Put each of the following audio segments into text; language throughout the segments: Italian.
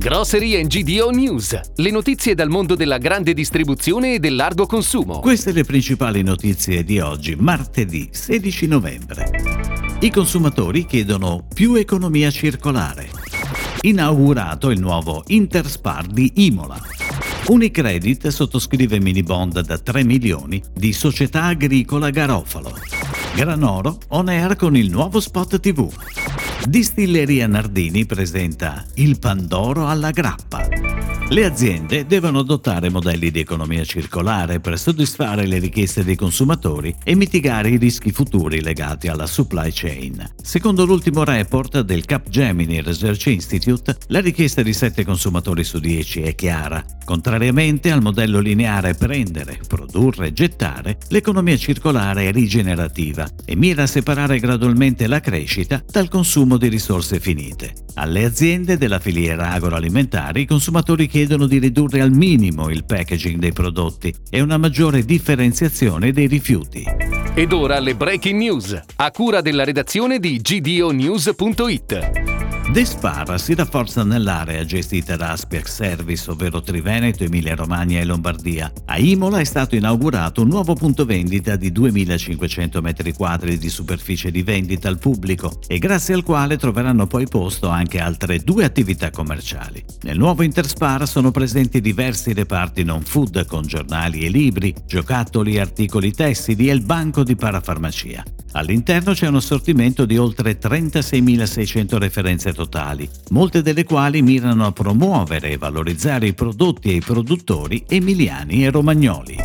Grocery GDO News, le notizie dal mondo della grande distribuzione e del largo consumo. Queste le principali notizie di oggi, martedì 16 novembre. I consumatori chiedono più economia circolare. Inaugurato il nuovo Interspar di Imola. Unicredit sottoscrive mini bond da 3 milioni di Società Agricola Garofalo. Granoro on air con il nuovo spot TV. Distilleria Nardini presenta il Pandoro alla grappa. Le aziende devono adottare modelli di economia circolare per soddisfare le richieste dei consumatori e mitigare i rischi futuri legati alla supply chain. Secondo l'ultimo report del Capgemini Research Institute, la richiesta di 7 consumatori su 10 è chiara. Contrariamente al modello lineare prendere, produrre e gettare, l'economia circolare è rigenerativa e mira a separare gradualmente la crescita dal consumo di risorse finite. Alle aziende della filiera agroalimentare i consumatori chiedono di ridurre al minimo il packaging dei prodotti e una maggiore differenziazione dei rifiuti. Ed ora le breaking news, a cura della redazione di gdonews.it. Despara si rafforza nell'area gestita da Aspiex Service, ovvero Triveneto, Emilia Romagna e Lombardia. A Imola è stato inaugurato un nuovo punto vendita di 2500 m2 di superficie di vendita al pubblico e grazie al quale troveranno poi posto anche altre due attività commerciali. Nel nuovo Interspar sono presenti diversi reparti non food con giornali e libri, giocattoli e articoli tessili e il banco di parafarmacia. All'interno c'è un assortimento di oltre 36.600 referenze totali, molte delle quali mirano a promuovere e valorizzare i prodotti e i produttori emiliani e romagnoli.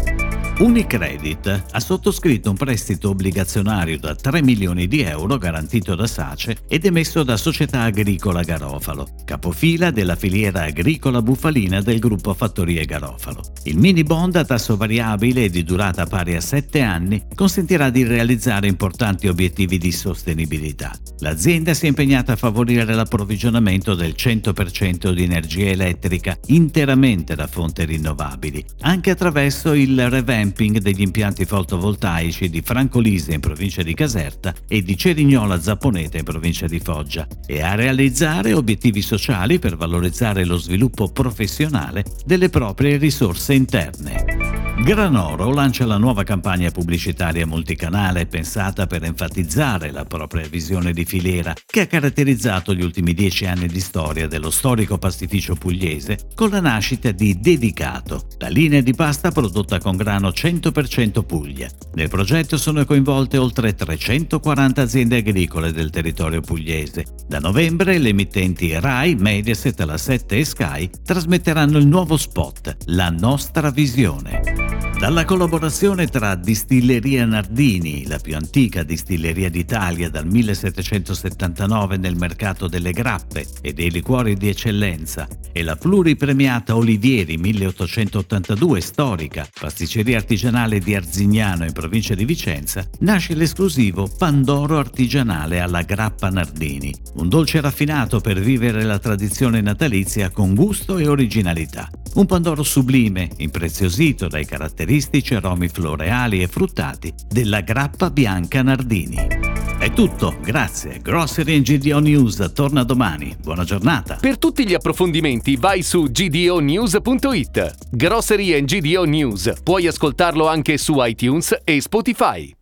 Unicredit ha sottoscritto un prestito obbligazionario da 3 milioni di euro garantito da SACE ed emesso da Società Agricola Garofalo, capofila della filiera agricola bufalina del gruppo Fattorie Garofalo. Il mini bond a tasso variabile e di durata pari a 7 anni consentirà di realizzare importanti obiettivi di sostenibilità. L'azienda si è impegnata a favorire l'approvvigionamento del 100% di energia elettrica interamente da fonti rinnovabili, anche attraverso il revamp revamping degli impianti fotovoltaici di Francolise in provincia di Caserta e di Cerignola Zapponeta in provincia di Foggia e a realizzare obiettivi sociali per valorizzare lo sviluppo professionale delle proprie risorse interne. Granoro lancia la nuova campagna pubblicitaria multicanale pensata per enfatizzare la propria visione di filiera che ha caratterizzato gli ultimi dieci anni di storia dello storico pastificio pugliese con la nascita di Dedicato, la linea di pasta prodotta con grano 100% Puglia. Nel progetto sono coinvolte oltre 340 aziende agricole del territorio pugliese. Da novembre le emittenti RAI, Mediaset, La 7 e Sky trasmetteranno il nuovo spot La nostra visione. Dalla collaborazione tra Distilleria Nardini, la più antica distilleria d'Italia dal 1779 nel mercato delle grappe e dei liquori di eccellenza, e la pluripremiata Olivieri 1882 storica, pasticceria artigianale di Arzignano in provincia di Vicenza, nasce l'esclusivo Pandoro artigianale alla grappa Nardini, un dolce raffinato per vivere la tradizione natalizia con gusto e originalità. Un Pandoro sublime, impreziosito dai caratteristici aromi floreali e fruttati della grappa bianca Nardini. È tutto, grazie. Grocery GDO News torna domani. Buona giornata. Per tutti gli approfondimenti vai su gdonews.it. Grocery GDO News. Puoi ascoltarlo anche su iTunes e Spotify.